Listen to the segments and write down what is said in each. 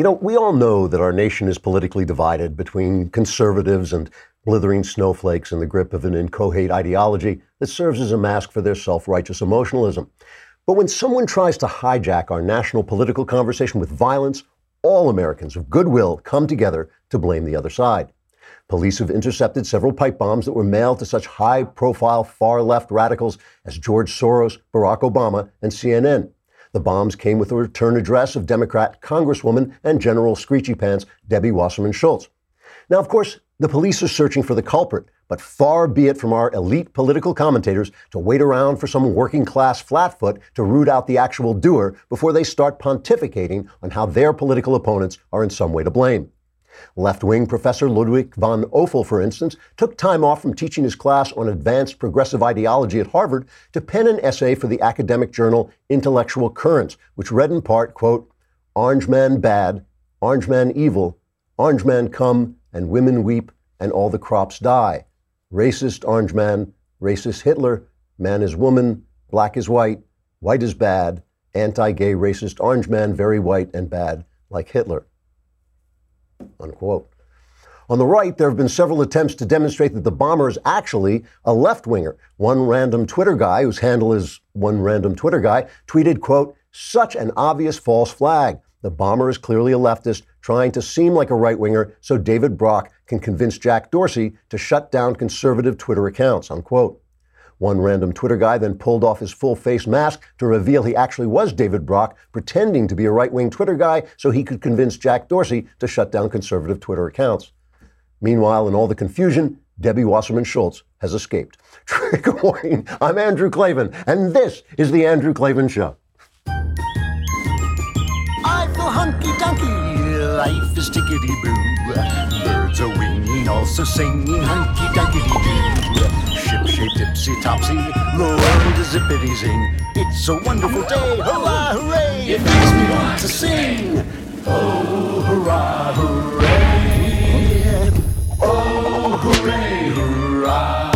You know, we all know that our nation is politically divided between conservatives and blithering snowflakes in the grip of an inchoate ideology that serves as a mask for their self righteous emotionalism. But when someone tries to hijack our national political conversation with violence, all Americans of goodwill come together to blame the other side. Police have intercepted several pipe bombs that were mailed to such high profile far left radicals as George Soros, Barack Obama, and CNN. The bombs came with a return address of Democrat Congresswoman and General Screechy Pants Debbie Wasserman Schultz. Now, of course, the police are searching for the culprit, but far be it from our elite political commentators to wait around for some working class flatfoot to root out the actual doer before they start pontificating on how their political opponents are in some way to blame. Left wing Professor Ludwig von Oefel, for instance, took time off from teaching his class on advanced progressive ideology at Harvard to pen an essay for the academic journal Intellectual Currents, which read in part, quote, Orange man bad, orange man evil, orange man come and women weep and all the crops die. Racist orange man, racist Hitler, man is woman, black is white, white is bad, anti gay racist orange man, very white and bad, like Hitler unquote. On the right, there have been several attempts to demonstrate that the bomber is actually a left winger. One random Twitter guy, whose handle is one random Twitter guy, tweeted, quote, such an obvious false flag. The bomber is clearly a leftist trying to seem like a right winger so David Brock can convince Jack Dorsey to shut down conservative Twitter accounts, unquote. One random Twitter guy then pulled off his full face mask to reveal he actually was David Brock, pretending to be a right wing Twitter guy so he could convince Jack Dorsey to shut down conservative Twitter accounts. Meanwhile, in all the confusion, Debbie Wasserman Schultz has escaped. Trigger warning I'm Andrew Klavan, and this is The Andrew Klavan Show. I feel hunky dunky, life is tickety boo. Birds are winging, also singing hunky dunky doo ship shaped topsy. The world is zippity zing. It's a wonderful day. Hurrah, hooray! It makes me want to sing. Oh, hurrah, hooray! Oh, hooray, hurrah!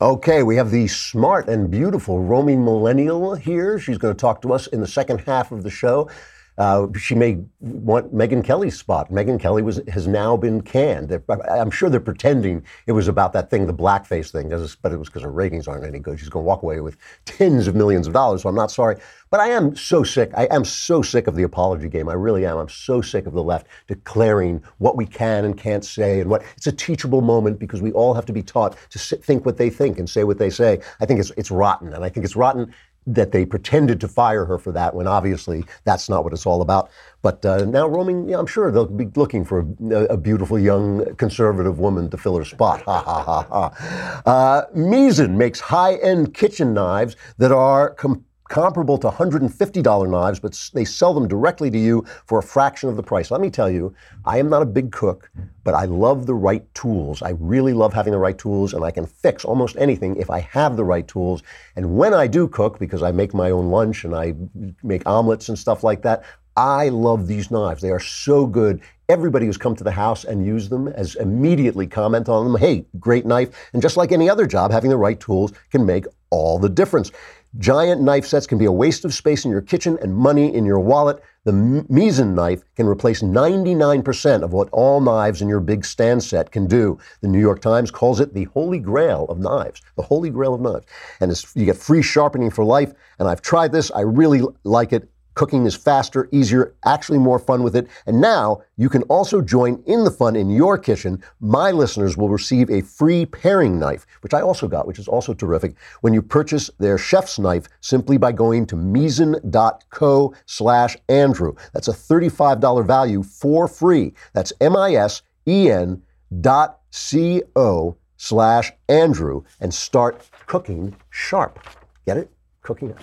Okay, we have the smart and beautiful roaming millennial here. She's going to talk to us in the second half of the show. Uh, she may want Megyn Kelly's spot. Megyn Kelly was has now been canned. They're, I'm sure they're pretending it was about that thing, the blackface thing, but it was because her ratings aren't any good. She's going to walk away with tens of millions of dollars. So I'm not sorry, but I am so sick. I am so sick of the apology game. I really am. I'm so sick of the left declaring what we can and can't say, and what it's a teachable moment because we all have to be taught to sit, think what they think and say what they say. I think it's it's rotten, and I think it's rotten that they pretended to fire her for that when obviously that's not what it's all about. But uh, now roaming, yeah, I'm sure they'll be looking for a, a, beautiful young conservative woman to fill her spot. Ha ha ha ha. Uh, Misen makes high-end kitchen knives that are. Com- comparable to $150 knives, but they sell them directly to you for a fraction of the price. Let me tell you, I am not a big cook, but I love the right tools. I really love having the right tools, and I can fix almost anything if I have the right tools. And when I do cook, because I make my own lunch and I make omelets and stuff like that, I love these knives. They are so good. Everybody who's come to the house and used them has immediately commented on them. Hey, great knife. And just like any other job, having the right tools can make all the difference. Giant knife sets can be a waste of space in your kitchen and money in your wallet. The Misen knife can replace 99% of what all knives in your big stand set can do. The New York Times calls it the holy grail of knives. The holy grail of knives. And you get free sharpening for life. And I've tried this. I really like it. Cooking is faster, easier, actually more fun with it. And now you can also join in the fun in your kitchen. My listeners will receive a free paring knife, which I also got, which is also terrific, when you purchase their chef's knife simply by going to misen.co slash Andrew. That's a $35 value for free. That's M-I-S-E-N dot C-O slash Andrew and start cooking sharp. Get it? Cooking.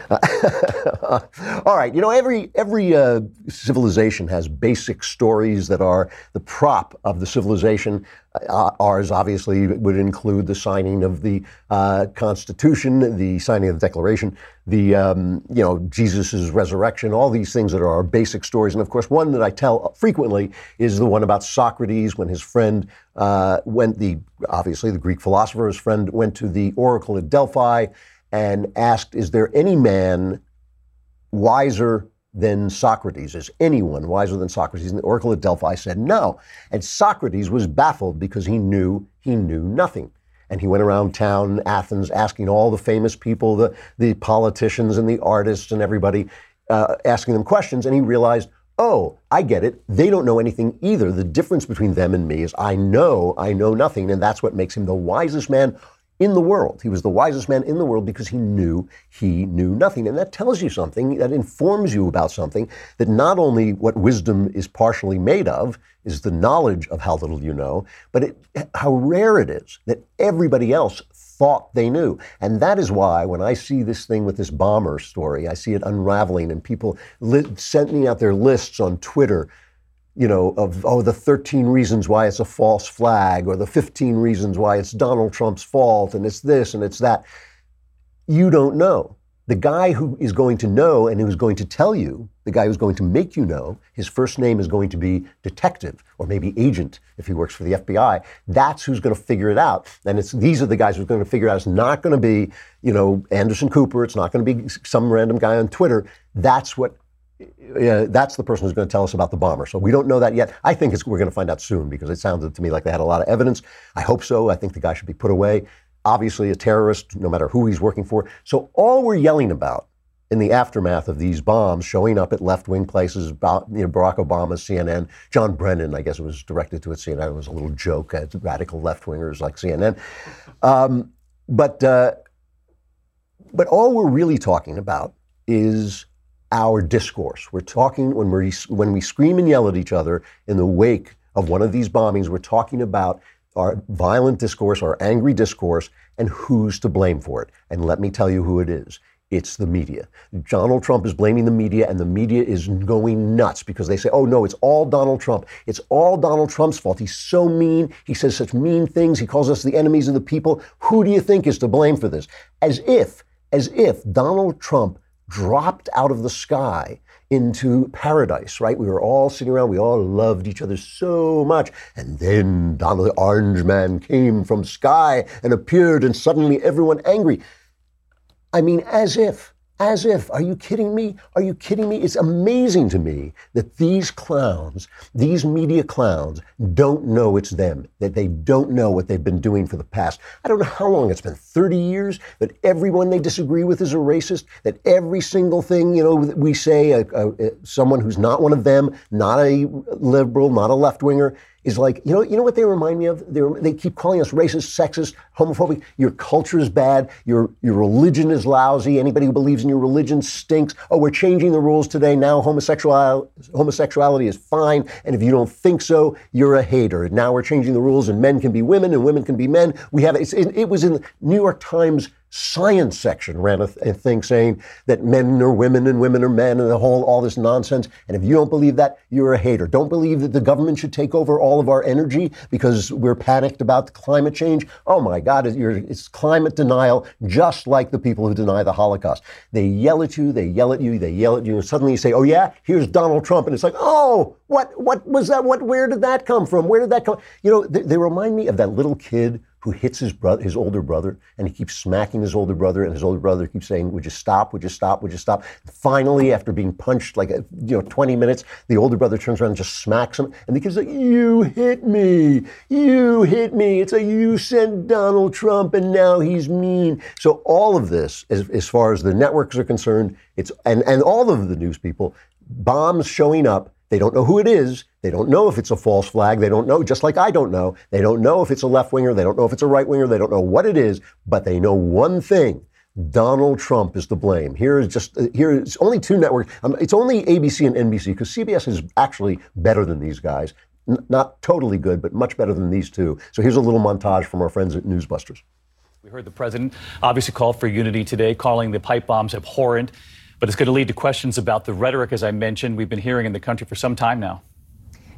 all right, you know every every uh, civilization has basic stories that are the prop of the civilization. Uh, ours obviously would include the signing of the uh, Constitution, the signing of the Declaration, the um, you know Jesus's resurrection, all these things that are our basic stories. And of course, one that I tell frequently is the one about Socrates when his friend uh, went the obviously the Greek philosopher, his friend went to the oracle at Delphi and asked, Is there any man wiser than Socrates? Is anyone wiser than Socrates? And the oracle at Delphi said no. And Socrates was baffled because he knew he knew nothing. And he went around town, Athens, asking all the famous people, the, the politicians and the artists and everybody, uh, asking them questions. And he realized, oh, I get it. They don't know anything either. The difference between them and me is I know I know nothing. And that's what makes him the wisest man in the world. He was the wisest man in the world because he knew he knew nothing. And that tells you something, that informs you about something that not only what wisdom is partially made of is the knowledge of how little you know, but it, how rare it is that everybody else thought they knew. And that is why when I see this thing with this bomber story, I see it unraveling and people li- sending out their lists on Twitter you know, of, oh, the 13 reasons why it's a false flag or the 15 reasons why it's Donald Trump's fault and it's this and it's that. You don't know. The guy who is going to know and who's going to tell you, the guy who's going to make you know, his first name is going to be detective or maybe agent if he works for the FBI. That's who's going to figure it out. And it's these are the guys who are going to figure it out. It's not going to be, you know, Anderson Cooper. It's not going to be some random guy on Twitter. That's what that's the person who's going to tell us about the bomber. So we don't know that yet. I think we're going to find out soon because it sounded to me like they had a lot of evidence. I hope so. I think the guy should be put away. Obviously, a terrorist, no matter who he's working for. So all we're yelling about in the aftermath of these bombs showing up at left-wing places, you know, Barack Obama, CNN, John Brennan, I guess it was directed to at CNN. It was a little joke at radical left-wingers like CNN. Um, but uh, but all we're really talking about is our discourse. We're talking when we when we scream and yell at each other in the wake of one of these bombings. We're talking about our violent discourse, our angry discourse, and who's to blame for it. And let me tell you who it is. It's the media. Donald Trump is blaming the media, and the media is going nuts because they say, oh no, it's all Donald Trump. It's all Donald Trump's fault. He's so mean. He says such mean things. He calls us the enemies of the people. Who do you think is to blame for this? As if, as if Donald Trump dropped out of the sky into paradise, right? We were all sitting around, we all loved each other so much. And then Donald the Orange Man came from sky and appeared, and suddenly everyone angry. I mean, as if as if, are you kidding me? Are you kidding me? It's amazing to me that these clowns, these media clowns, don't know it's them, that they don't know what they've been doing for the past. I don't know how long it's been 30 years, that everyone they disagree with is a racist, that every single thing, you know, we say, uh, uh, someone who's not one of them, not a liberal, not a left winger, is like, you know, you know what they remind me of? They, they keep calling us racist, sexist, homophobic. Your culture is bad. Your, your religion is lousy. Anybody who believes in your religion stinks. Oh, we're changing the rules today. Now homosexual, homosexuality is fine. And if you don't think so, you're a hater. Now we're changing the rules and men can be women and women can be men. We have, it, it was in the New York Times science section ran a, th- a, thing saying that men are women and women are men and the whole all this nonsense. And if you don't believe that, you're a hater. Don't believe that the government should take over all of our energy because we're panicked about climate change. Oh my God, it's climate denial, just like the people who deny the Holocaust. They yell at you, they yell at you, they yell at you, and suddenly you say, "Oh yeah, here's Donald Trump," and it's like, "Oh, what? What was that? What? Where did that come from? Where did that come?" You know, they, they remind me of that little kid who hits his brother, his older brother, and he keeps smacking his older brother, and his older brother keeps saying, "Would you stop? Would you stop? Would you stop?" finally, after being punched like you know 20 minutes, the older brother turns around and just smacks him, and the kid's like, "You hit me! You hit me! It's like you sent Donald Trump, and now he's mean." So all of this, as, as far as the networks are concerned, it's and and all of the news people, bombs showing up they don't know who it is. They don't know if it's a false flag. They don't know, just like I don't know. They don't know if it's a left winger. They don't know if it's a right winger. They don't know what it is, but they know one thing. Donald Trump is to blame. Here is just here is only two networks. Um, it's only ABC and NBC because CBS is actually better than these guys. N- not totally good, but much better than these two. So here's a little montage from our friends at Newsbusters. We heard the president obviously call for unity today, calling the pipe bombs abhorrent. But it's going to lead to questions about the rhetoric, as I mentioned, we've been hearing in the country for some time now.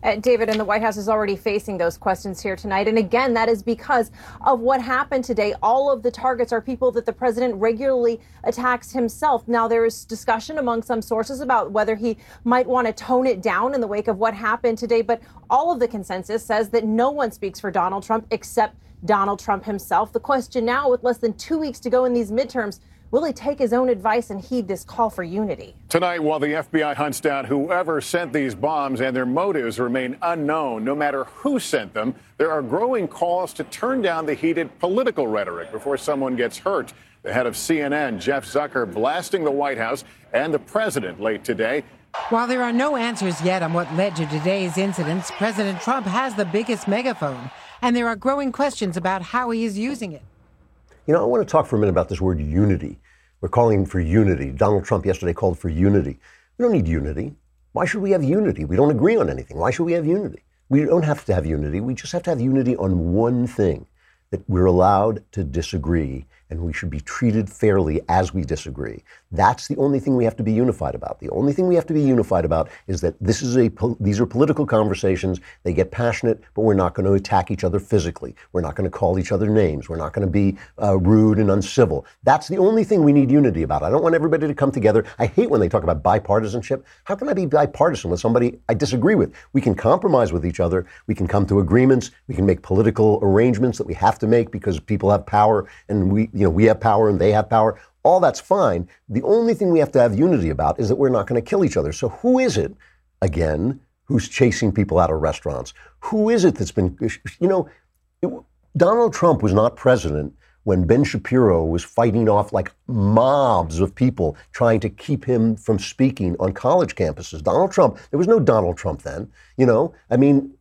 Uh, David, and the White House is already facing those questions here tonight. And again, that is because of what happened today. All of the targets are people that the president regularly attacks himself. Now, there is discussion among some sources about whether he might want to tone it down in the wake of what happened today. But all of the consensus says that no one speaks for Donald Trump except Donald Trump himself. The question now, with less than two weeks to go in these midterms, Will he take his own advice and heed this call for unity? Tonight, while the FBI hunts down whoever sent these bombs and their motives remain unknown, no matter who sent them, there are growing calls to turn down the heated political rhetoric before someone gets hurt. The head of CNN, Jeff Zucker, blasting the White House and the president late today. While there are no answers yet on what led to today's incidents, President Trump has the biggest megaphone, and there are growing questions about how he is using it. You know, I want to talk for a minute about this word unity. We're calling for unity. Donald Trump yesterday called for unity. We don't need unity. Why should we have unity? We don't agree on anything. Why should we have unity? We don't have to have unity. We just have to have unity on one thing that we're allowed to disagree and we should be treated fairly as we disagree. That's the only thing we have to be unified about. The only thing we have to be unified about is that this is a these are political conversations. They get passionate, but we're not going to attack each other physically. We're not going to call each other names. We're not going to be uh, rude and uncivil. That's the only thing we need unity about. I don't want everybody to come together. I hate when they talk about bipartisanship. How can I be bipartisan with somebody I disagree with? We can compromise with each other. We can come to agreements. We can make political arrangements that we have to make because people have power and we you know, we have power and they have power. All that's fine. The only thing we have to have unity about is that we're not going to kill each other. So who is it, again, who's chasing people out of restaurants? Who is it that's been, you know, it, Donald Trump was not president when Ben Shapiro was fighting off like mobs of people trying to keep him from speaking on college campuses. Donald Trump, there was no Donald Trump then, you know? I mean,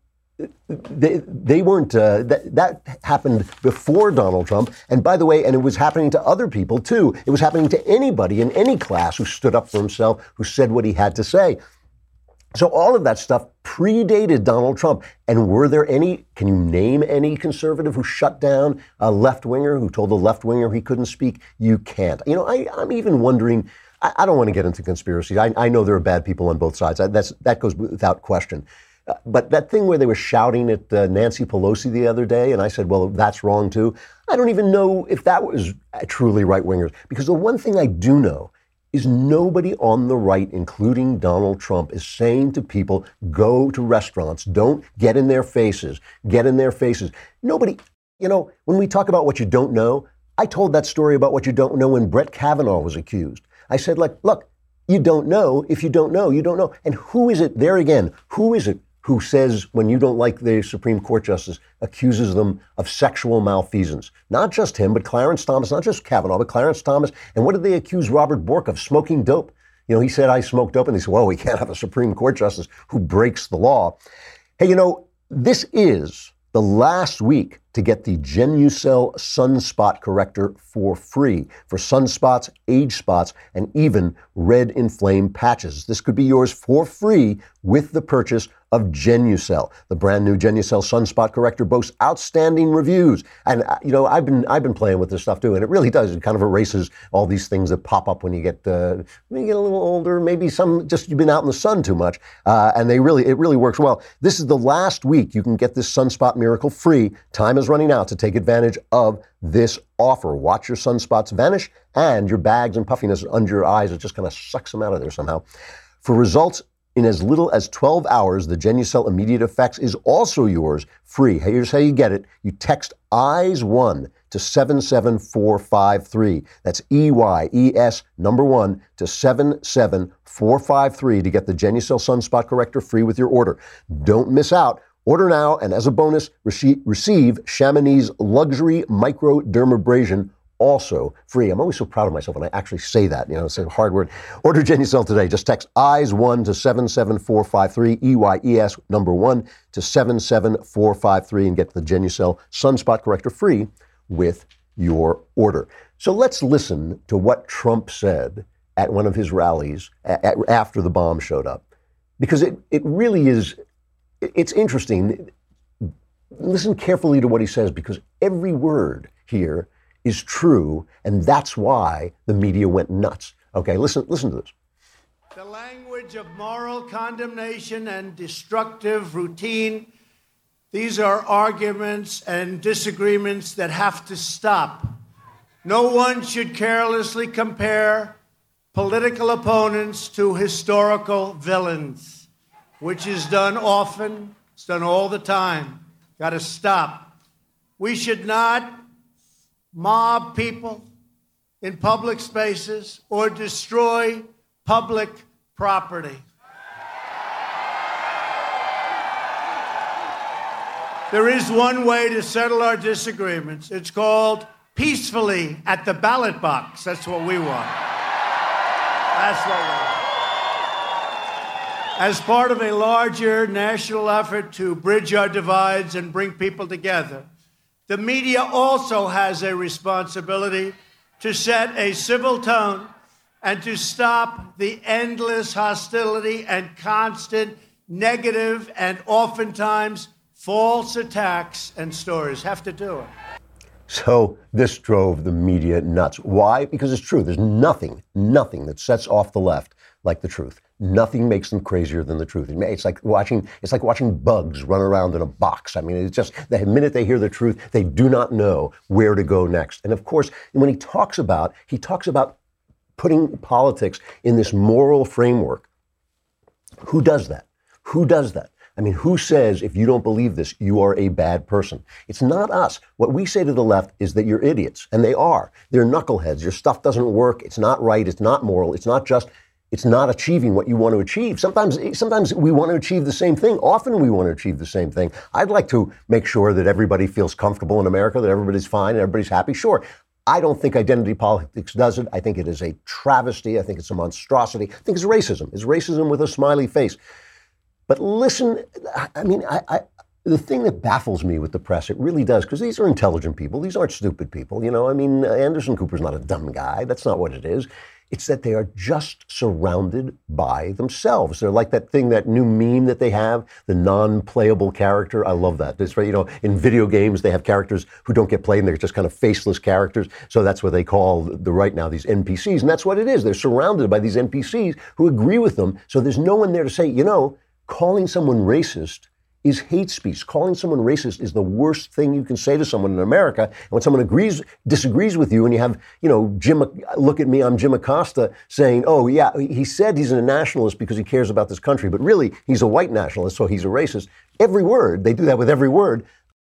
they, they weren't, uh, that, that happened before Donald Trump. And by the way, and it was happening to other people too. It was happening to anybody in any class who stood up for himself, who said what he had to say. So all of that stuff predated Donald Trump. And were there any, can you name any conservative who shut down a left winger, who told a left winger he couldn't speak? You can't. You know, I, I'm even wondering, I, I don't want to get into conspiracies. I, I know there are bad people on both sides. I, that's, that goes without question. Uh, but that thing where they were shouting at uh, Nancy Pelosi the other day, and I said, well, that's wrong too. I don't even know if that was truly right wingers. Because the one thing I do know is nobody on the right, including Donald Trump, is saying to people, go to restaurants, don't get in their faces, get in their faces. Nobody, you know, when we talk about what you don't know, I told that story about what you don't know when Brett Kavanaugh was accused. I said, like, look, you don't know. If you don't know, you don't know. And who is it, there again, who is it who says when you don't like the Supreme Court justice, accuses them of sexual malfeasance. Not just him, but Clarence Thomas, not just Kavanaugh, but Clarence Thomas. And what did they accuse Robert Bork of? Smoking dope. You know, he said, I smoked dope. And they said, well, we can't have a Supreme Court justice who breaks the law. Hey, you know, this is the last week to get the Genucel sunspot corrector for free for sunspots, age spots, and even red inflamed patches. This could be yours for free with the purchase of Genucel. The brand new Genucel sunspot corrector boasts outstanding reviews. And uh, you know, I've been I've been playing with this stuff too, and it really does. It kind of erases all these things that pop up when you get uh, when you get a little older. Maybe some just you've been out in the sun too much, uh, and they really it really works well. This is the last week you can get this sunspot miracle free. Time is running out to take advantage of this offer. Watch your sunspots vanish, and your bags and puffiness under your eyes. It just kind of sucks them out of there somehow. For results in as little as 12 hours, the Genucel Immediate Effects is also yours free. Here's how you get it. You text EYES1 to 77453. That's E Y E S number 1 to 77453 to get the Genucel Sunspot Corrector free with your order. Don't miss out. Order now and as a bonus, receive Chamonix Luxury Microdermabrasion also free. I'm always so proud of myself when I actually say that. You know, it's a hard word. Order Genucel today. Just text EYES1 to 77453, E-Y-E-S number 1 to 77453 and get the Genucel Sunspot Corrector free with your order. So let's listen to what Trump said at one of his rallies at, after the bomb showed up. Because it, it really is, it's interesting. Listen carefully to what he says because every word here is true, and that's why the media went nuts. Okay, listen, listen to this. The language of moral condemnation and destructive routine, these are arguments and disagreements that have to stop. No one should carelessly compare political opponents to historical villains, which is done often, it's done all the time. Got to stop. We should not mob people in public spaces or destroy public property. There is one way to settle our disagreements. It's called peacefully at the ballot box. That's what we want. That's what we want. As part of a larger national effort to bridge our divides and bring people together, the media also has a responsibility to set a civil tone and to stop the endless hostility and constant negative and oftentimes false attacks and stories. Have to do it. So this drove the media nuts. Why? Because it's true. There's nothing, nothing that sets off the left like the truth. Nothing makes them crazier than the truth. It's like watching it's like watching bugs run around in a box. I mean, it's just the minute they hear the truth, they do not know where to go next. And of course, when he talks about he talks about putting politics in this moral framework. Who does that? Who does that? I mean, who says if you don't believe this, you are a bad person? It's not us. What we say to the left is that you're idiots, and they are. They're knuckleheads. Your stuff doesn't work. It's not right. It's not moral. It's not just. It's not achieving what you want to achieve. Sometimes, sometimes we want to achieve the same thing. Often we want to achieve the same thing. I'd like to make sure that everybody feels comfortable in America, that everybody's fine and everybody's happy. Sure, I don't think identity politics does it. I think it is a travesty. I think it's a monstrosity. I think it's racism. It's racism with a smiley face. But listen, I mean, I, I, the thing that baffles me with the press, it really does, because these are intelligent people. These aren't stupid people. You know, I mean, Anderson Cooper's not a dumb guy. That's not what it is. It's that they are just surrounded by themselves. They're like that thing, that new meme that they have, the non-playable character. I love that. Right, you know, in video games they have characters who don't get played, and they're just kind of faceless characters. So that's what they call the right now these NPCs, and that's what it is. They're surrounded by these NPCs who agree with them. So there's no one there to say, you know, calling someone racist is hate speech. Calling someone racist is the worst thing you can say to someone in America. And when someone agrees, disagrees with you, and you have, you know, Jim, look at me, I'm Jim Acosta, saying, oh, yeah, he said he's a nationalist because he cares about this country, but really he's a white nationalist, so he's a racist. Every word, they do that with every word.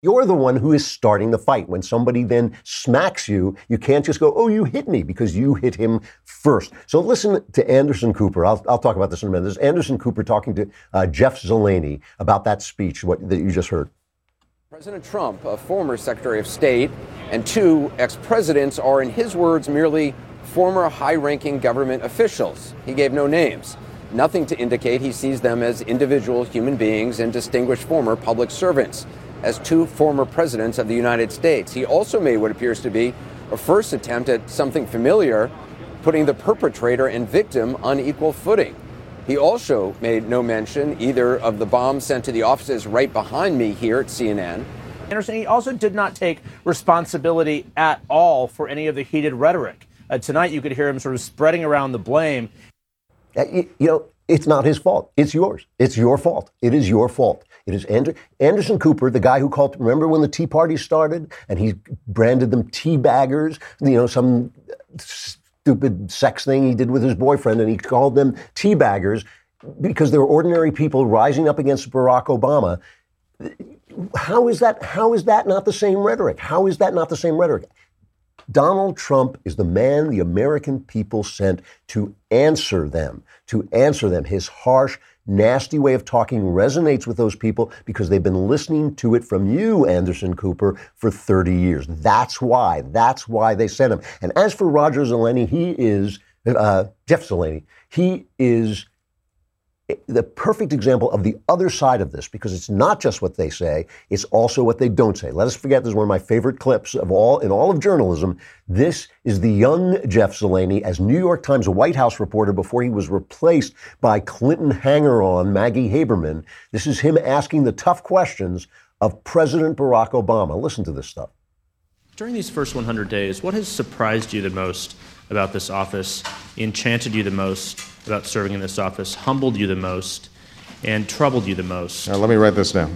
You're the one who is starting the fight. When somebody then smacks you, you can't just go, oh, you hit me, because you hit him first. So listen to Anderson Cooper. I'll, I'll talk about this in a minute. There's Anderson Cooper talking to uh, Jeff Zeleny about that speech what, that you just heard. President Trump, a former Secretary of State, and two ex presidents are, in his words, merely former high ranking government officials. He gave no names. Nothing to indicate he sees them as individual human beings and distinguished former public servants as two former presidents of the United States. He also made what appears to be a first attempt at something familiar, putting the perpetrator and victim on equal footing. He also made no mention either of the bombs sent to the offices right behind me here at CNN. Anderson, he also did not take responsibility at all for any of the heated rhetoric. Uh, tonight, you could hear him sort of spreading around the blame. Uh, you, you know, it's not his fault. It's yours. It's your fault. It is your fault. It is Anderson Cooper, the guy who called. Remember when the Tea Party started, and he branded them tea baggers. You know, some stupid sex thing he did with his boyfriend, and he called them tea baggers because they were ordinary people rising up against Barack Obama. How is that? How is that not the same rhetoric? How is that not the same rhetoric? Donald Trump is the man the American people sent to answer them, to answer them. His harsh, nasty way of talking resonates with those people because they've been listening to it from you, Anderson Cooper, for 30 years. That's why. That's why they sent him. And as for Roger Zeleny, he is, uh, Jeff Zeleny, he is the perfect example of the other side of this because it's not just what they say, it's also what they don't say. Let us forget this is one of my favorite clips of all in all of journalism. This is the young Jeff Zeleny as New York Times White House reporter before he was replaced by Clinton hanger-on Maggie Haberman. This is him asking the tough questions of President Barack Obama. Listen to this stuff. During these first 100 days, what has surprised you the most about this office, enchanted you the most about serving in this office, humbled you the most, and troubled you the most? Now, let me write this down.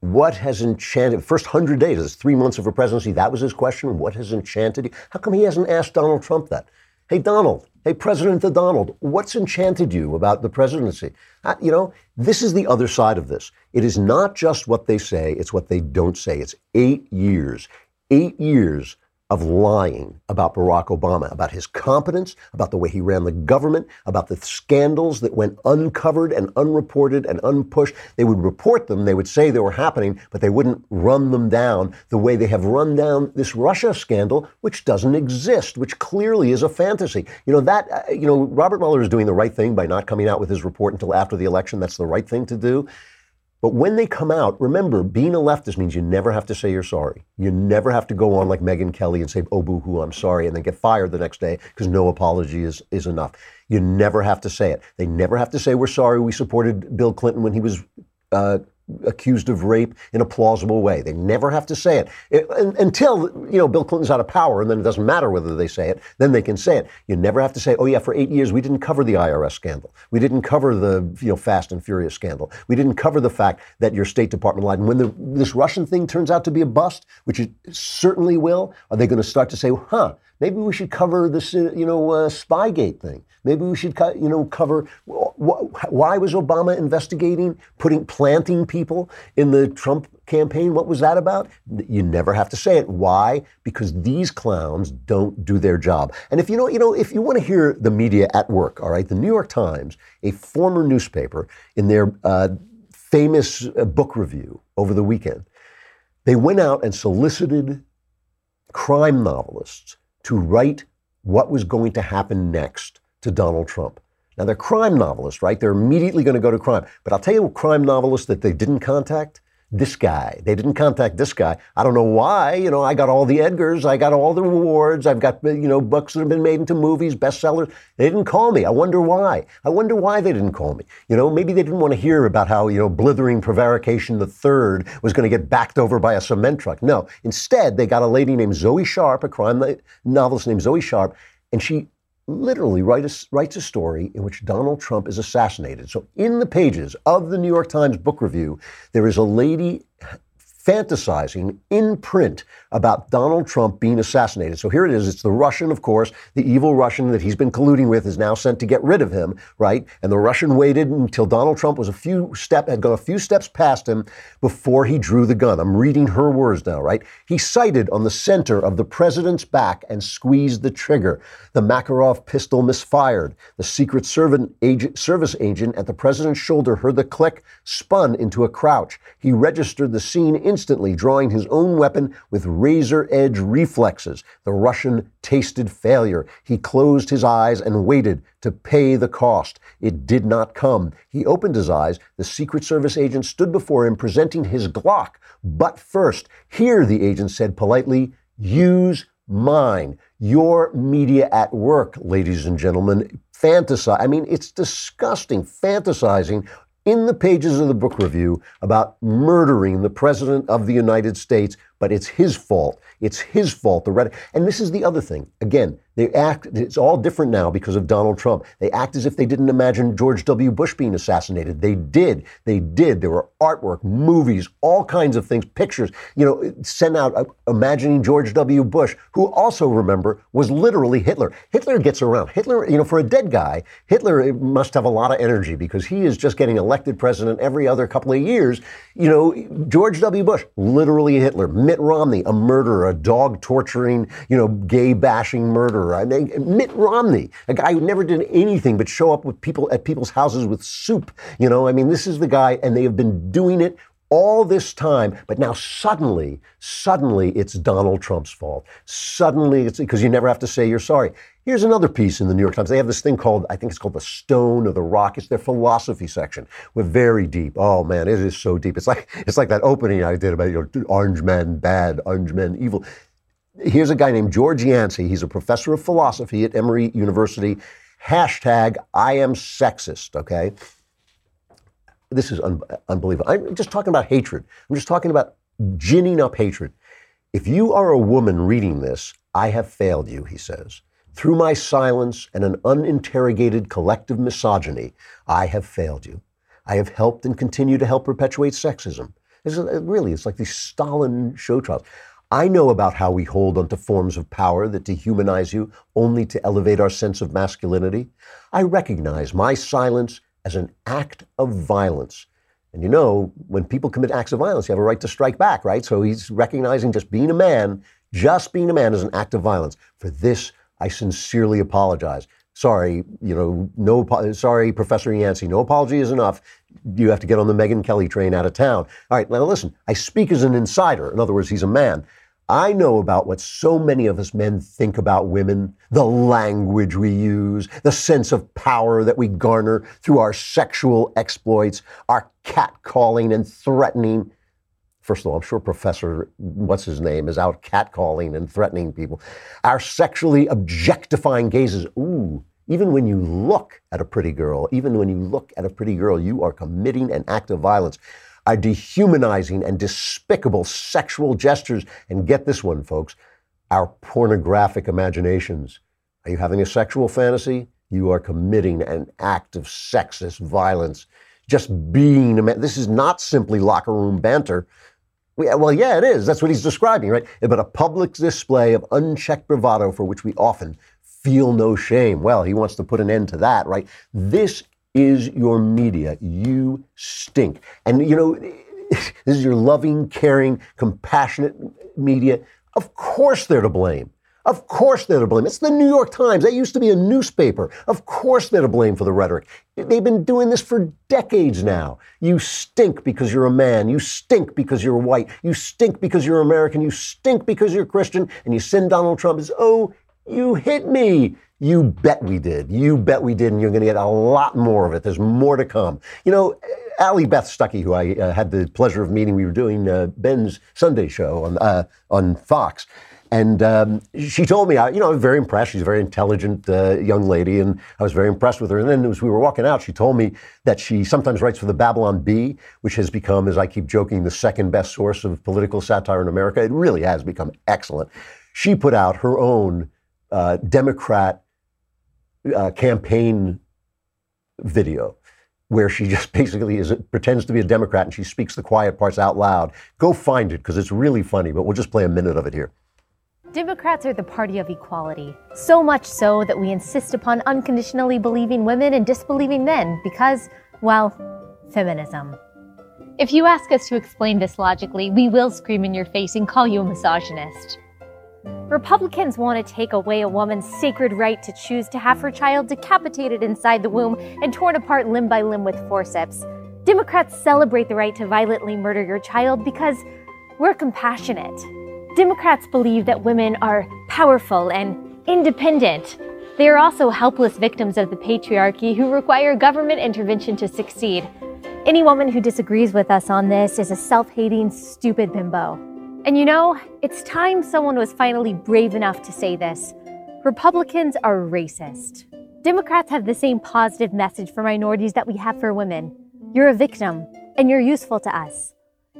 What has enchanted, first 100 days, it's three months of a presidency, that was his question. What has enchanted you? How come he hasn't asked Donald Trump that? Hey, Donald, hey, President the Donald, what's enchanted you about the presidency? Uh, you know, this is the other side of this. It is not just what they say, it's what they don't say. It's eight years eight years of lying about Barack Obama, about his competence, about the way he ran the government, about the scandals that went uncovered and unreported and unpushed. They would report them, they would say they were happening, but they wouldn't run them down the way they have run down this Russia scandal, which doesn't exist, which clearly is a fantasy. You know, that, uh, you know, Robert Mueller is doing the right thing by not coming out with his report until after the election. That's the right thing to do. But when they come out, remember, being a leftist means you never have to say you're sorry. You never have to go on like Megyn Kelly and say, oh, boo hoo, I'm sorry, and then get fired the next day because no apology is, is enough. You never have to say it. They never have to say, we're sorry we supported Bill Clinton when he was uh, accused of rape in a plausible way. They never have to say it. it until you know Bill Clinton's out of power, and then it doesn't matter whether they say it. Then they can say it. You never have to say, "Oh yeah, for eight years we didn't cover the IRS scandal. We didn't cover the you know Fast and Furious scandal. We didn't cover the fact that your State Department lied." And when the, this Russian thing turns out to be a bust, which it certainly will, are they going to start to say, "Huh"? Maybe we should cover this, you know, uh, Spygate thing. Maybe we should, you know, cover wh- why was Obama investigating, putting, planting people in the Trump campaign? What was that about? You never have to say it. Why? Because these clowns don't do their job. And if you know, you know, if you want to hear the media at work, all right, the New York Times, a former newspaper, in their uh, famous uh, book review over the weekend, they went out and solicited crime novelists to write what was going to happen next to Donald Trump. Now, they're crime novelists, right? They're immediately going to go to crime. But I'll tell you a crime novelist that they didn't contact this guy. They didn't contact this guy. I don't know why. You know, I got all the Edgars, I got all the awards, I've got, you know, books that have been made into movies, bestsellers. They didn't call me. I wonder why. I wonder why they didn't call me. You know, maybe they didn't want to hear about how, you know, blithering prevarication the third was going to get backed over by a cement truck. No. Instead, they got a lady named Zoe Sharp, a crime novelist named Zoe Sharp, and she literally write a, writes a story in which Donald Trump is assassinated. So, in the pages of the New York Times book review, there is a lady fantasizing in print about Donald Trump being assassinated. So here it is. It's the Russian, of course, the evil Russian that he's been colluding with is now sent to get rid of him, right? And the Russian waited until Donald Trump was a few step had gone a few steps past him before he drew the gun. I'm reading her words now, right? He sighted on the center of the president's back and squeezed the trigger. The Makarov pistol misfired. The Secret agent, Service agent at the president's shoulder heard the click, spun into a crouch. He registered the scene instantly, drawing his own weapon with razor edge reflexes. The Russian tasted failure. He closed his eyes and waited to pay the cost. It did not come. He opened his eyes. The Secret Service agent stood before him, presenting his Glock. But first, here, the agent said politely, use mine. Your media at work, ladies and gentlemen, fantasize. I mean, it's disgusting fantasizing in the pages of the book review about murdering the President of the United States, but it's his fault. It's his fault. The red, and this is the other thing. Again, they act, it's all different now because of Donald Trump. They act as if they didn't imagine George W. Bush being assassinated. They did. They did. There were artwork, movies, all kinds of things, pictures, you know, sent out uh, imagining George W. Bush, who also, remember, was literally Hitler. Hitler gets around. Hitler, you know, for a dead guy, Hitler must have a lot of energy because he is just getting elected president every other couple of years. You know, George W. Bush, literally Hitler. Mitt Romney, a murderer, a dog torturing, you know, gay bashing murderer murderer. I mean, Mitt Romney, a guy who never did anything but show up with people at people's houses with soup. You know, I mean, this is the guy, and they have been doing it all this time, but now suddenly, suddenly it's Donald Trump's fault. Suddenly it's because you never have to say you're sorry. Here's another piece in the New York Times. They have this thing called, I think it's called the Stone or the Rock. It's their philosophy section. We're very deep. Oh man, it is so deep. It's like it's like that opening I did about you know orange men bad, orange men evil. Here's a guy named George Yancey. He's a professor of philosophy at Emory University. Hashtag I am sexist, okay? This is un- unbelievable. I'm just talking about hatred. I'm just talking about ginning up hatred. If you are a woman reading this, I have failed you, he says. Through my silence and an uninterrogated collective misogyny, I have failed you. I have helped and continue to help perpetuate sexism. It's, uh, really, it's like these Stalin show trials. I know about how we hold onto forms of power that dehumanize you only to elevate our sense of masculinity. I recognize my silence as an act of violence. And you know, when people commit acts of violence, you have a right to strike back, right? So he's recognizing just being a man, just being a man is an act of violence. For this, I sincerely apologize. Sorry, you know, no, sorry, Professor Yancey, no apology is enough. You have to get on the Megyn Kelly train out of town. All right, now listen, I speak as an insider. In other words, he's a man. I know about what so many of us men think about women, the language we use, the sense of power that we garner through our sexual exploits, our catcalling and threatening. First of all, I'm sure Professor, what's his name, is out catcalling and threatening people. Our sexually objectifying gazes. Ooh, even when you look at a pretty girl, even when you look at a pretty girl, you are committing an act of violence. Our dehumanizing and despicable sexual gestures. And get this one, folks, our pornographic imaginations. Are you having a sexual fantasy? You are committing an act of sexist violence. Just being a man. This is not simply locker room banter. Well, yeah, it is. That's what he's describing, right? But a public display of unchecked bravado for which we often feel no shame. Well, he wants to put an end to that, right? This is your media. You stink. And, you know, this is your loving, caring, compassionate media. Of course they're to blame. Of course they're to blame. It's the New York Times. That used to be a newspaper. Of course they're to blame for the rhetoric. They've been doing this for decades now. You stink because you're a man. You stink because you're white. You stink because you're American. You stink because you're Christian. And you send Donald Trump as, oh, you hit me. You bet we did. You bet we did. And you're going to get a lot more of it. There's more to come. You know, Allie Beth Stuckey, who I uh, had the pleasure of meeting, we were doing uh, Ben's Sunday show on, uh, on Fox. And um, she told me, I, you know, I'm very impressed. She's a very intelligent uh, young lady, and I was very impressed with her. And then as we were walking out, she told me that she sometimes writes for the Babylon Bee, which has become, as I keep joking, the second best source of political satire in America. It really has become excellent. She put out her own uh, Democrat uh, campaign video where she just basically is pretends to be a Democrat and she speaks the quiet parts out loud. Go find it because it's really funny, but we'll just play a minute of it here. Democrats are the party of equality. So much so that we insist upon unconditionally believing women and disbelieving men because, well, feminism. If you ask us to explain this logically, we will scream in your face and call you a misogynist. Republicans want to take away a woman's sacred right to choose to have her child decapitated inside the womb and torn apart limb by limb with forceps. Democrats celebrate the right to violently murder your child because we're compassionate. Democrats believe that women are powerful and independent. They are also helpless victims of the patriarchy who require government intervention to succeed. Any woman who disagrees with us on this is a self hating, stupid bimbo. And you know, it's time someone was finally brave enough to say this. Republicans are racist. Democrats have the same positive message for minorities that we have for women. You're a victim, and you're useful to us.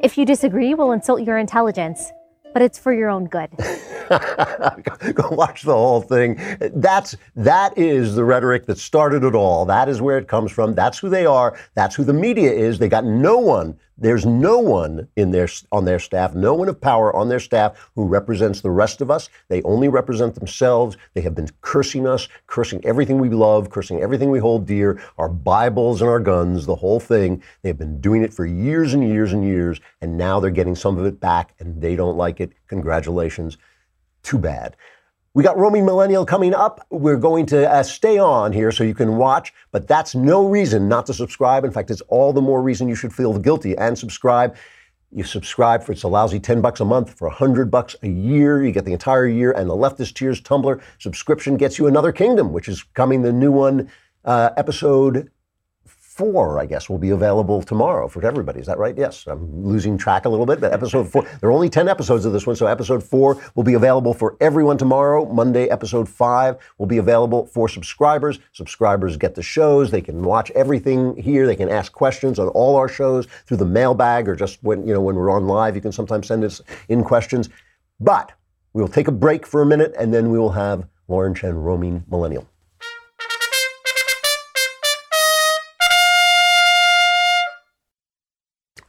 If you disagree, we'll insult your intelligence, but it's for your own good. Go watch the whole thing. That's that is the rhetoric that started it all. That is where it comes from. That's who they are. That's who the media is. They got no one. There's no one in their on their staff, no one of power on their staff who represents the rest of us. They only represent themselves. They have been cursing us, cursing everything we love, cursing everything we hold dear, our Bibles and our guns, the whole thing. They've been doing it for years and years and years, and now they're getting some of it back, and they don't like it. Congratulations. Too bad. We got Roaming Millennial coming up. We're going to uh, stay on here so you can watch, but that's no reason not to subscribe. In fact, it's all the more reason you should feel guilty and subscribe. You subscribe for it's a lousy 10 bucks a month for 100 bucks a year. You get the entire year and the Leftist Tears Tumbler subscription gets you Another Kingdom, which is coming the new one uh, episode four, I guess, will be available tomorrow for everybody. Is that right? Yes. I'm losing track a little bit, but episode four, there are only 10 episodes of this one, so episode four will be available for everyone tomorrow. Monday, episode five will be available for subscribers. Subscribers get the shows. They can watch everything here. They can ask questions on all our shows through the mailbag or just when, you know, when we're on live, you can sometimes send us in questions. But we will take a break for a minute and then we will have Lauren Chen roaming millennial.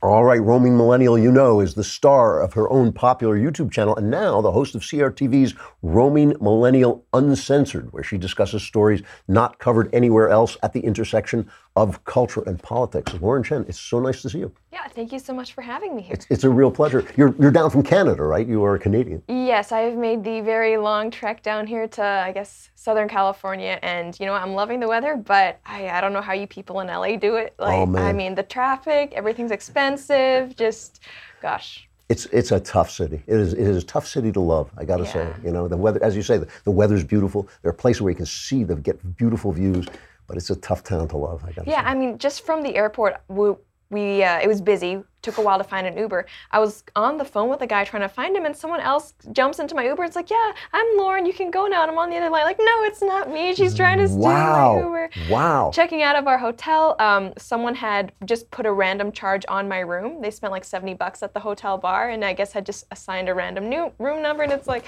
All right, roaming millennial, you know, is the star of her own popular YouTube channel and now the host of CRTV's Roaming Millennial Uncensored, where she discusses stories not covered anywhere else at the intersection of culture and politics. Lauren Chen, it's so nice to see you. Yeah, thank you so much for having me here. It's, it's a real pleasure. You're, you're down from Canada, right? You are a Canadian. Yes, I've made the very long trek down here to, I guess, Southern California, and you know, I'm loving the weather, but I, I don't know how you people in LA do it. Oh, like, Oh, man. I mean, the traffic, everything's expensive, just, gosh. It's it's a tough city. It is it is a tough city to love. I got to say, you know, the weather, as you say, the, the weather's beautiful. There are places where you can see them get beautiful views, but it's a tough town to love. I got Yeah, I mean, just from the airport, we, we uh, it was busy. Took a while to find an Uber. I was on the phone with a guy trying to find him, and someone else jumps into my Uber. It's like, yeah, I'm Lauren. You can go now. And I'm on the other line. Like, no, it's not me. She's trying to steal Wow. my Uber. Wow. Checking out of our hotel, um, someone had just put a random charge on my room. They spent like 70 bucks at the hotel bar, and I guess had just assigned a random new room number. And it's like,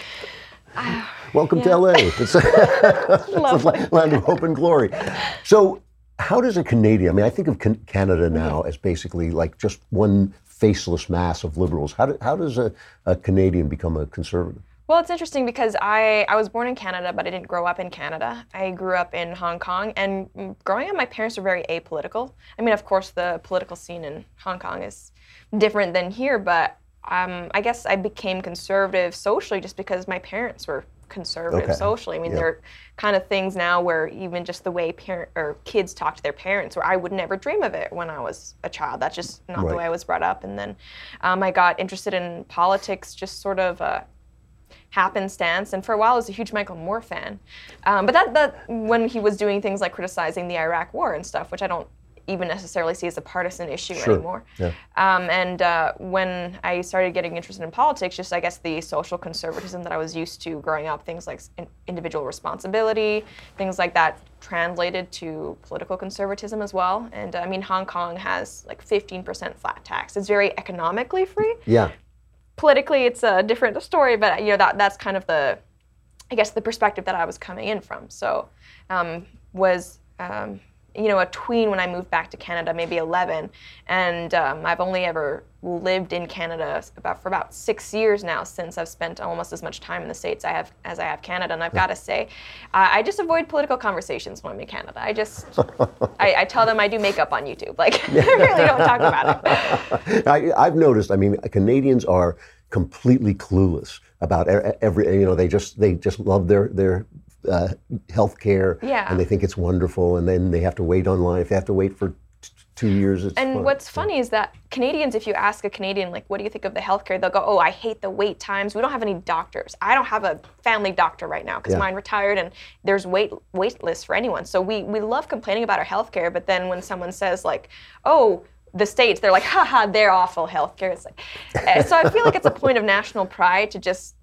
Welcome to LA. It's, a land of hope and glory. So, how does a Canadian? I mean, I think of Canada now Mm-hmm. as basically like just one faceless mass of liberals. How, do, how does a, a Canadian become a conservative? Well, it's interesting because I, I was born in Canada, but I didn't grow up in Canada. I grew up in Hong Kong, and growing up, my parents were very apolitical. I mean, of course, the political scene in Hong Kong is different than here, but um, I guess I became conservative socially just because my parents were conservative Okay. socially. I mean, Yeah. there are kind of things now where even just the way parent or kids talk to their parents, where I would never dream of it when I was a child. That's just not the way I was brought up. And then um, I got interested in politics, just sort of. Uh, happenstance and for a while I was a huge Michael Moore fan um, but that, that when he was doing things like criticizing the Iraq war and stuff which I don't even necessarily see as a partisan issue Sure. anymore Yeah. um, and uh, when I started getting interested in politics, just I guess the social conservatism that I was used to growing up, things like in- individual responsibility, things like that, translated to political conservatism as well. And uh, I mean, Hong Kong has like 15% flat tax. It's very economically free. Yeah. Politically, it's a different story, but you know that that's kind of the, I guess, the perspective that I was coming in from. So, um, was. Um, you know, a tween when I moved back to Canada, maybe 11, and um, I've only ever lived in Canada about for about six years now. Since I've spent almost as much time in the states I have as I have Canada, and I've got to say, uh, I just avoid political conversations when I'm in Canada. I just, I, I tell them I do makeup on YouTube. Like, I really don't talk about it. I, I've noticed. I mean, Canadians are completely clueless about every. You know, they just they just love their their uh, health care, Yeah. and they think it's wonderful, and then they have to wait online. If they have to wait for t- two years, it's And fine. what's funny is that Canadians, if you ask a Canadian, like, what do you think of the healthcare? They'll go, oh, I hate the wait times. We don't have any doctors. I don't have a family doctor right now because Yeah. mine retired and there's wait wait lists for anyone. So we, we love complaining about our healthcare, but then when someone says, like, oh, the states, they're like, haha, they're awful healthcare. It's like, eh, so I feel like it's a point of national pride to just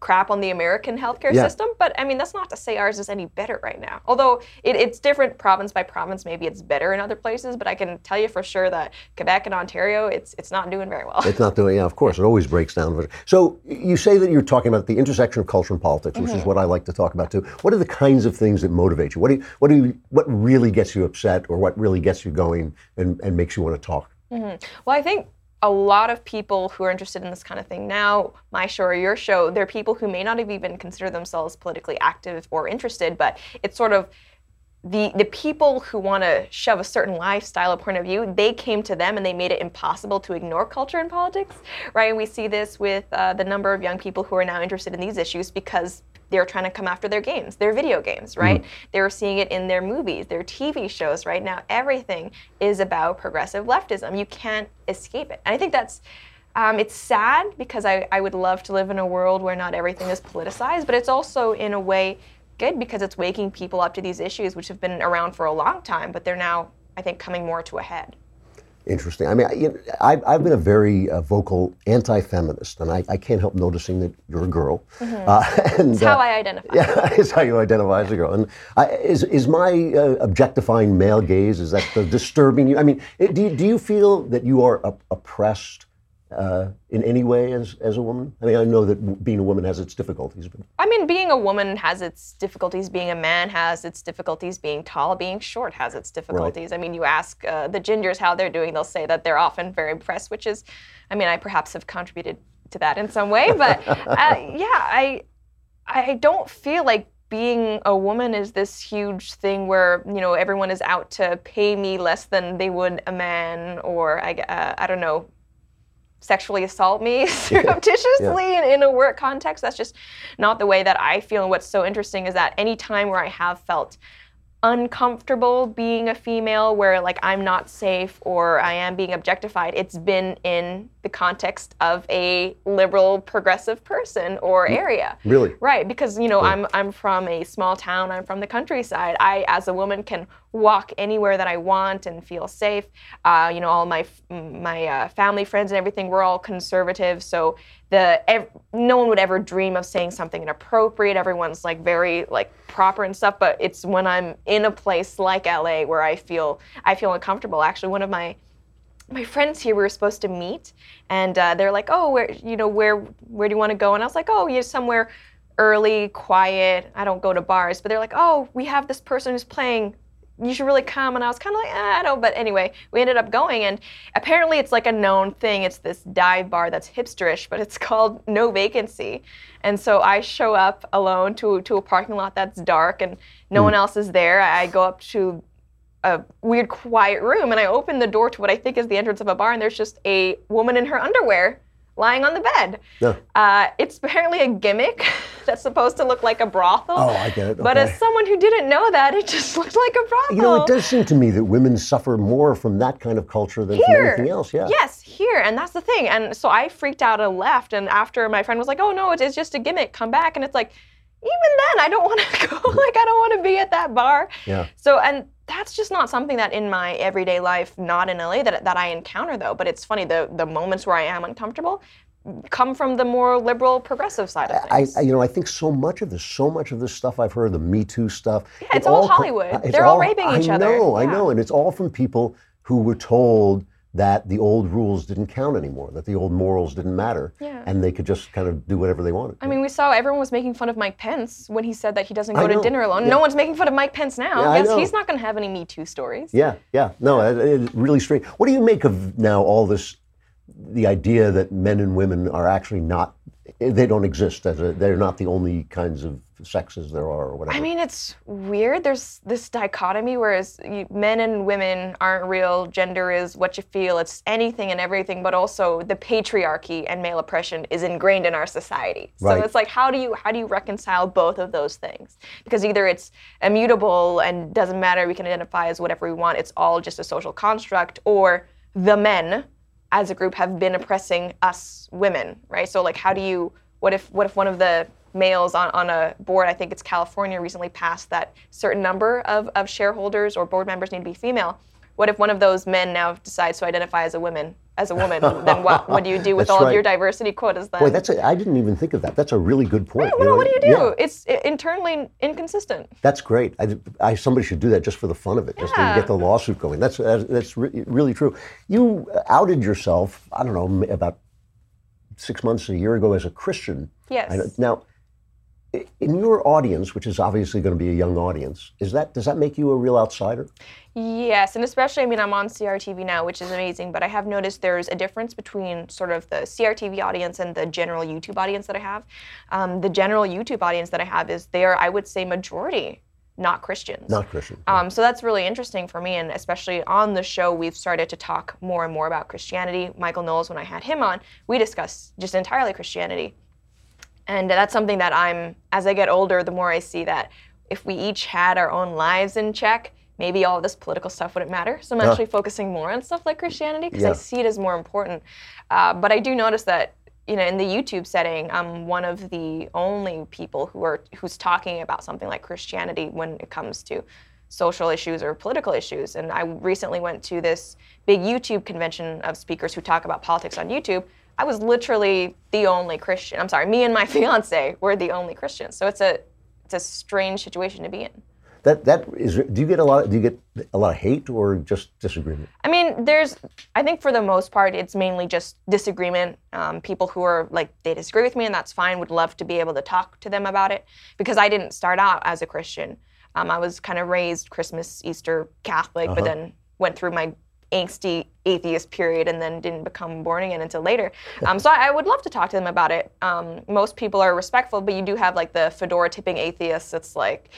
crap on the American healthcare Yeah. system. But I mean, that's not to say ours is any better right now. Although it, it's different province by province. Maybe it's better in other places, but I can tell you for sure that Quebec and Ontario, it's it's not doing very well. It's not doing. Yeah, of course, it always breaks down. So you say that you're talking about the intersection of culture and politics, which is Mhm. what I like to talk about too. What are the kinds of things that motivate you? What do you, what do you, what really gets you upset, or what really gets you going and, and makes you want to talk? Mhm. Well, I think a lot of people who are interested in this kind of thing now, my show or your show, they're people who may not have even considered themselves politically active or interested, but it's sort of the the people who want to shove a certain lifestyle or point of view, they came to them and they made it impossible to ignore culture and politics, right? And we see this with uh, the number of young people who are now interested in these issues because they're trying to come after their games, their video games, right? They're seeing it in their movies, their TV shows. Right now, everything is about progressive leftism. You can't escape it, and I think that's. Um, it's sad because I, I would love to live in a world where not everything is politicized, but it's also, in a way, good because it's waking people up to these issues, which have been around for a long time, but they're now, I think, coming more to a head. Interesting. I mean, I, you know, I've, I've been a very uh, vocal anti-feminist, and I, I can't help noticing that you're a girl. Mhm. Uh, and, It's how uh, I identify. Yeah, it's how you identify as a girl. And I, is is my uh, objectifying male gaze is that the disturbing you? I mean, do you, do you feel that you are op- oppressed uh, in any way as, as a woman? I mean, I know that w- being a woman has its difficulties, but I mean, being a woman has its difficulties. Being a man has its difficulties. Being tall, being short has its difficulties. I mean, you ask uh, the gingers how they're doing, they'll say that they're often very impressed, which is, I mean, I perhaps have contributed to that in some way, but uh, yeah, I, I don't feel like being a woman is this huge thing where you know everyone is out to pay me less than they would a man, or I, uh, I don't know, sexually assault me surreptitiously in, in a work context. That's just not the way that I feel. And what's so interesting is that any time where I have felt uncomfortable being a female, where like I'm not safe or I am being objectified, it's been in the context of a liberal progressive person or mm. area. really? Right, because you know I'm I'm from a small town. I'm from the countryside. I, as a woman, can walk anywhere that I want and feel safe. Uh, you know, all my my uh, family, friends, and everything. We're all conservative, so the ev- no one would ever dream of saying something inappropriate. Everyone's like very like proper and stuff. But it's when I'm in a place like LA where I feel I feel uncomfortable. Actually, one of my my friends here we were supposed to meet and uh, they're like oh where you know where where do you want to go and i was like oh you yeah somewhere early quiet i don't go to bars but they're like oh we have this person who's playing you should really come. And i was kind of like eh, i don't but anyway we ended up going and apparently it's like a known thing. It's this dive bar that's hipsterish but it's called no vacancy. And so i show up alone to, to a parking lot that's dark and no one else is there. I go up to a weird quiet room and I open the door to what I think is the entrance of a bar and there's just a woman in her underwear lying on the bed. No. Uh, it's apparently a gimmick that's supposed to look like a brothel. Oh, I get it. But as someone who didn't know that, it just looked like a brothel. You know, it does seem to me that women suffer more from that kind of culture than from here. anything else. Yeah. Yes, here, and that's the thing. And so I freaked out and left. And after my friend was like, "Oh no, it's, it's just a gimmick. Come back." And it's like, even then, I don't want to go. like, I don't want to be at that bar. Yeah. So, and that's just not something that in my everyday life, not in LA, that, that I encounter though. But it's funny, the, the moments where I am uncomfortable come from the more liberal, progressive side of I, things. I, you know, I think so much of this, so much of this stuff I've heard, the Me Too stuff. Yeah, it's it all Hollywood. it's They're all raping each I other. I know, I know, and it's all from people who were told that the old rules didn't count anymore, that the old morals didn't matter, Yeah. and they could just kind of do whatever they wanted. I mean, we saw everyone was making fun of Mike Pence when he said that he doesn't go to dinner alone. yeah. No one's making fun of Mike Pence now. Yeah, yes, he's not going to have any Me Too stories. Yeah, yeah, no, it, it's really strange. What do you make of now all this, the idea that men and women are actually not, they don't exist as a, they're not the only kinds of sexes there are or whatever. I mean, it's weird. There's this dichotomy, whereas you, men and women aren't real. Gender is what you feel. It's anything and everything, but also the patriarchy and male oppression is ingrained in our society. So Right. it's like, how do you how do you reconcile both of those things? Because either it's immutable and doesn't matter. We can identify as whatever we want. It's all just a social construct, or the men as a group have been oppressing us women, right? So like, how do you? What if what if one of the males on, on a board, I think it's California, recently passed that certain number of, of shareholders or board members need to be female. What if one of those men now decides to identify as a woman? As a woman, then what, what do you do with all right. of your diversity quotas then? Boy, that's a, I didn't even think of that. That's a really good point. well, know, what do you do? yeah, It's internally inconsistent. that's great. I, I, somebody should do that just for the fun of it, just to get the lawsuit going. That's that's, re- really true. You outed yourself. I don't know about six months, a year ago, as a Christian. Yes. Now, in your audience, which is obviously going to be a young audience, is that does that make you a real outsider? Yes, and especially, I mean, I'm on CRTV now, which is amazing, but I have noticed there's a difference between sort of the CRTV audience and the general YouTube audience that I have. Um, the general YouTube audience that I have is they're, I would say, majority not Christians. Not Christian. Um, so that's really interesting for me, and especially on the show, we've started to talk more and more about Christianity. Michael Knowles, when I had him on, we discussed just entirely Christianity. And that's something that I'm, as I get older, the more I see that if we each had our own lives in check, maybe all this political stuff wouldn't matter. So I'm actually focusing more on stuff like Christianity because Yeah. I see it as more important. Uh, but I do notice that, you know, in the YouTube setting, I'm one of the only people who are who's talking about something like Christianity when it comes to social issues or political issues. And I recently went to this big YouTube convention of speakers who talk about politics on YouTube. I was literally the only Christian. I'm sorry, me and my fiance were the only Christians. So it's a it's a strange situation to be in. That that is. Do you get a lot? Do you get a lot of hate or just disagreement? I mean, there's, I think for the most part, it's mainly just disagreement. Um, people who are like, they disagree with me, and that's fine, would love to be able to talk to them about it because I didn't start out as a Christian. Um, I was kind of raised Christmas, Easter Catholic, but Uh-huh. then went through my angsty atheist period and then didn't become born again until later. Um, so I, I would love to talk to them about it. Um, most people are respectful, but you do have like the fedora tipping atheists. It's like,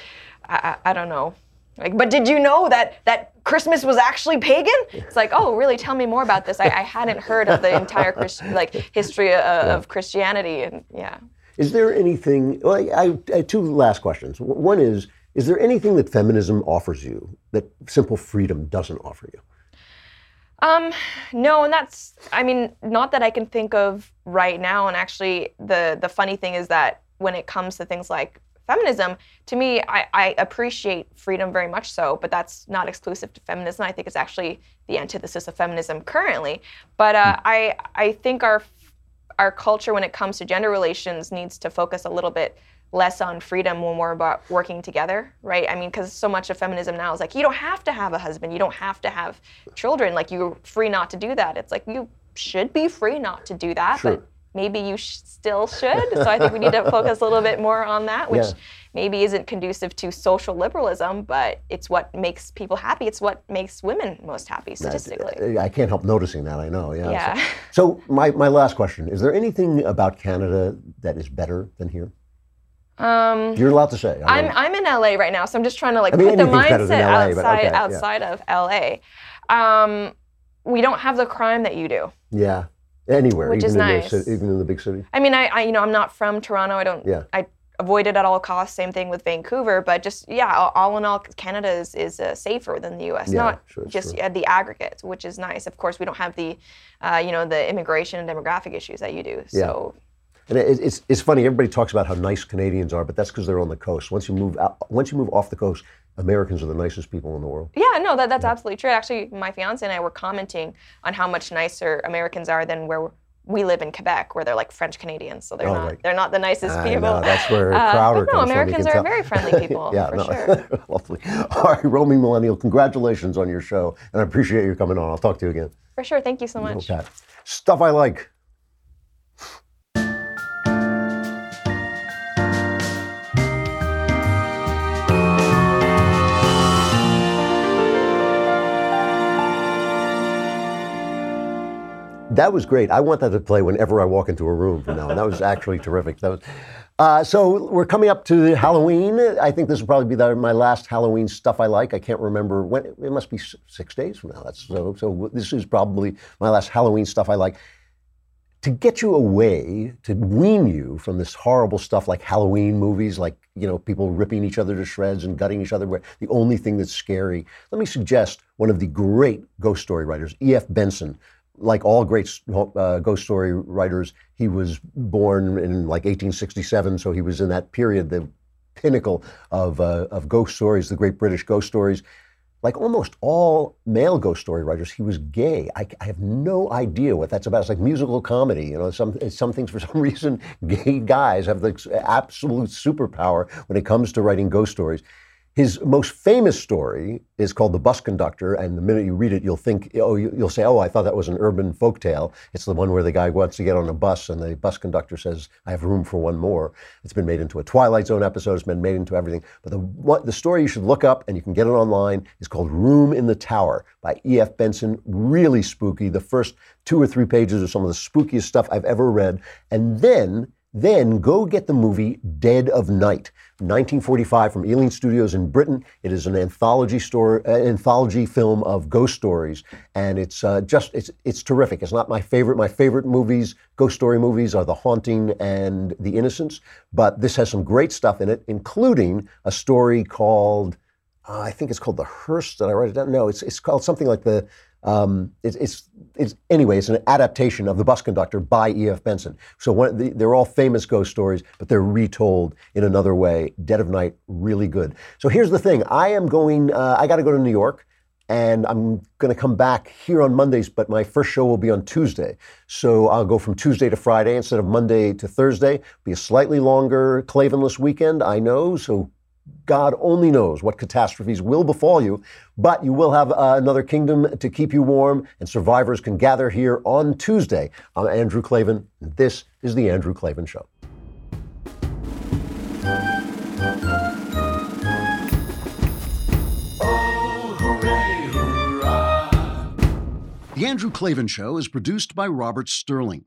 I, I, I don't know. Like, but did you know that that Christmas was actually pagan? It's like, oh, really? Tell me more about this. I, I hadn't heard of the entire Christ, like history uh, of Christianity, and yeah. Is there anything? Well, I, I two last questions. One is: Is there anything that feminism offers you that simple freedom doesn't offer you? Um, no, and that's I mean, not that I can think of right now. And actually, the the funny thing is that when it comes to things like feminism, to me, I, I appreciate freedom very much so, but that's not exclusive to feminism. I think it's actually the antithesis of feminism currently. But uh, I I think our our culture when it comes to gender relations needs to focus a little bit less on freedom when we're about working together, right? I mean, because so much of feminism now is like, you don't have to have a husband, you don't have to have children, like you're free not to do that. It's like you should be free not to do that, Sure. but maybe you sh- still should. So I think we need to focus a little bit more on that, which Yeah. maybe isn't conducive to social liberalism, but it's what makes people happy. It's what makes women most happy statistically. I, I can't help noticing that. I know. Yeah. Yeah. So, so my, my last question: Is there anything about Canada that is better than here? Um, You're allowed to say. I I'm. I'm in LA right now, so I'm just trying to like I mean, put the anything's better than mindset LA, outside okay, yeah. of LA. Um, we don't have the crime that you do. yeah. Anywhere, Which even is in nice. the even in the big city. I mean, I, I you know I'm not from Toronto. I don't. Yeah. I avoid it at all costs. Same thing with Vancouver. But just yeah, all, all in all, Canada is is uh, safer than the U.S. Yeah, not sure, just sure. at the aggregate, which is nice. Of course, we don't have the, uh, you know, the immigration and demographic issues that you do. So And it, it's, it's funny. Everybody talks about how nice Canadians are, but that's because they're on the coast. Once you move out, once you move off the coast, Americans are the nicest people in the world. Yeah, no, that, that's absolutely true. Actually, my fiance and I were commenting on how much nicer Americans are than where we live in Quebec, where they're like French Canadians, so they're Oh, not right. they're not the nicest I people. know, that's where Uh, Crowder but no, comes Americans can are very friendly people, yeah, for no, sure. lovely. All right, roaming millennial. Congratulations on your show, and I appreciate you coming on. I'll talk to you again. For sure. Thank you so much. Okay. Stuff I like. That was great. I want that to play whenever I walk into a room from now on. That was actually terrific. That was, uh, so we're coming up to Halloween. I think this will probably be the, my last Halloween stuff I like. I can't remember when. It must be six days from now. That's so. So this is probably my last Halloween stuff I like. To get you away, to wean you from this horrible stuff like Halloween movies, like you know people ripping each other to shreds and gutting each other. Where the only thing that's scary. Let me suggest one of the great ghost story writers, E.F. Benson like all great uh, ghost story writers, he was born in like 1867, so he was in that period, the pinnacle of, uh, of ghost stories, the great British ghost stories. Like almost all male ghost story writers, he was gay. I, I have no idea what that's about. It's like musical comedy, you know. Some some things for some reason, gay guys have the absolute superpower when it comes to writing ghost stories. His most famous story is called The Bus Conductor, and the minute you read it, you'll think, oh, you- you'll say, oh, I thought that was an urban folktale. It's the one where the guy wants to get on a bus, and the bus conductor says, I have room for one more. It's been made into a Twilight Zone episode. It's been made into everything. But the what, the story you should look up, and you can get it online, is called Room in the Tower by E.F. Benson. Really spooky. The first two or three pages are some of the spookiest stuff I've ever read, and then. Then go get the movie Dead of Night, 1945 from Ealing Studios in Britain. It is an anthology story, uh, anthology film of ghost stories, and it's uh, just it's it's terrific. It's not my favorite. My favorite movies, ghost story movies, are The Haunting and The Innocents, but this has some great stuff in it, including a story called uh, I think it's called The Hearse. Did I write it down? No, it's it's called something like the. Um, it's, it's, it's anyway. It's an adaptation of The Bus Conductor by E.F. Benson. So one, the, they're all famous ghost stories, but they're retold in another way. Dead of Night, really good. So here's the thing: I am going. Uh, I got to go to New York, and I'm going to come back here on Mondays. But my first show will be on Tuesday. So I'll go from Tuesday to Friday instead of Monday to Thursday. Be a slightly longer Klavanless weekend, I know. So God only knows what catastrophes will befall you, but you will have uh, another kingdom to keep you warm, and survivors can gather here on Tuesday. I'm Andrew Klavan. And this is The Andrew Klavan Show. The Andrew Klavan Show is produced by Robert Sterling.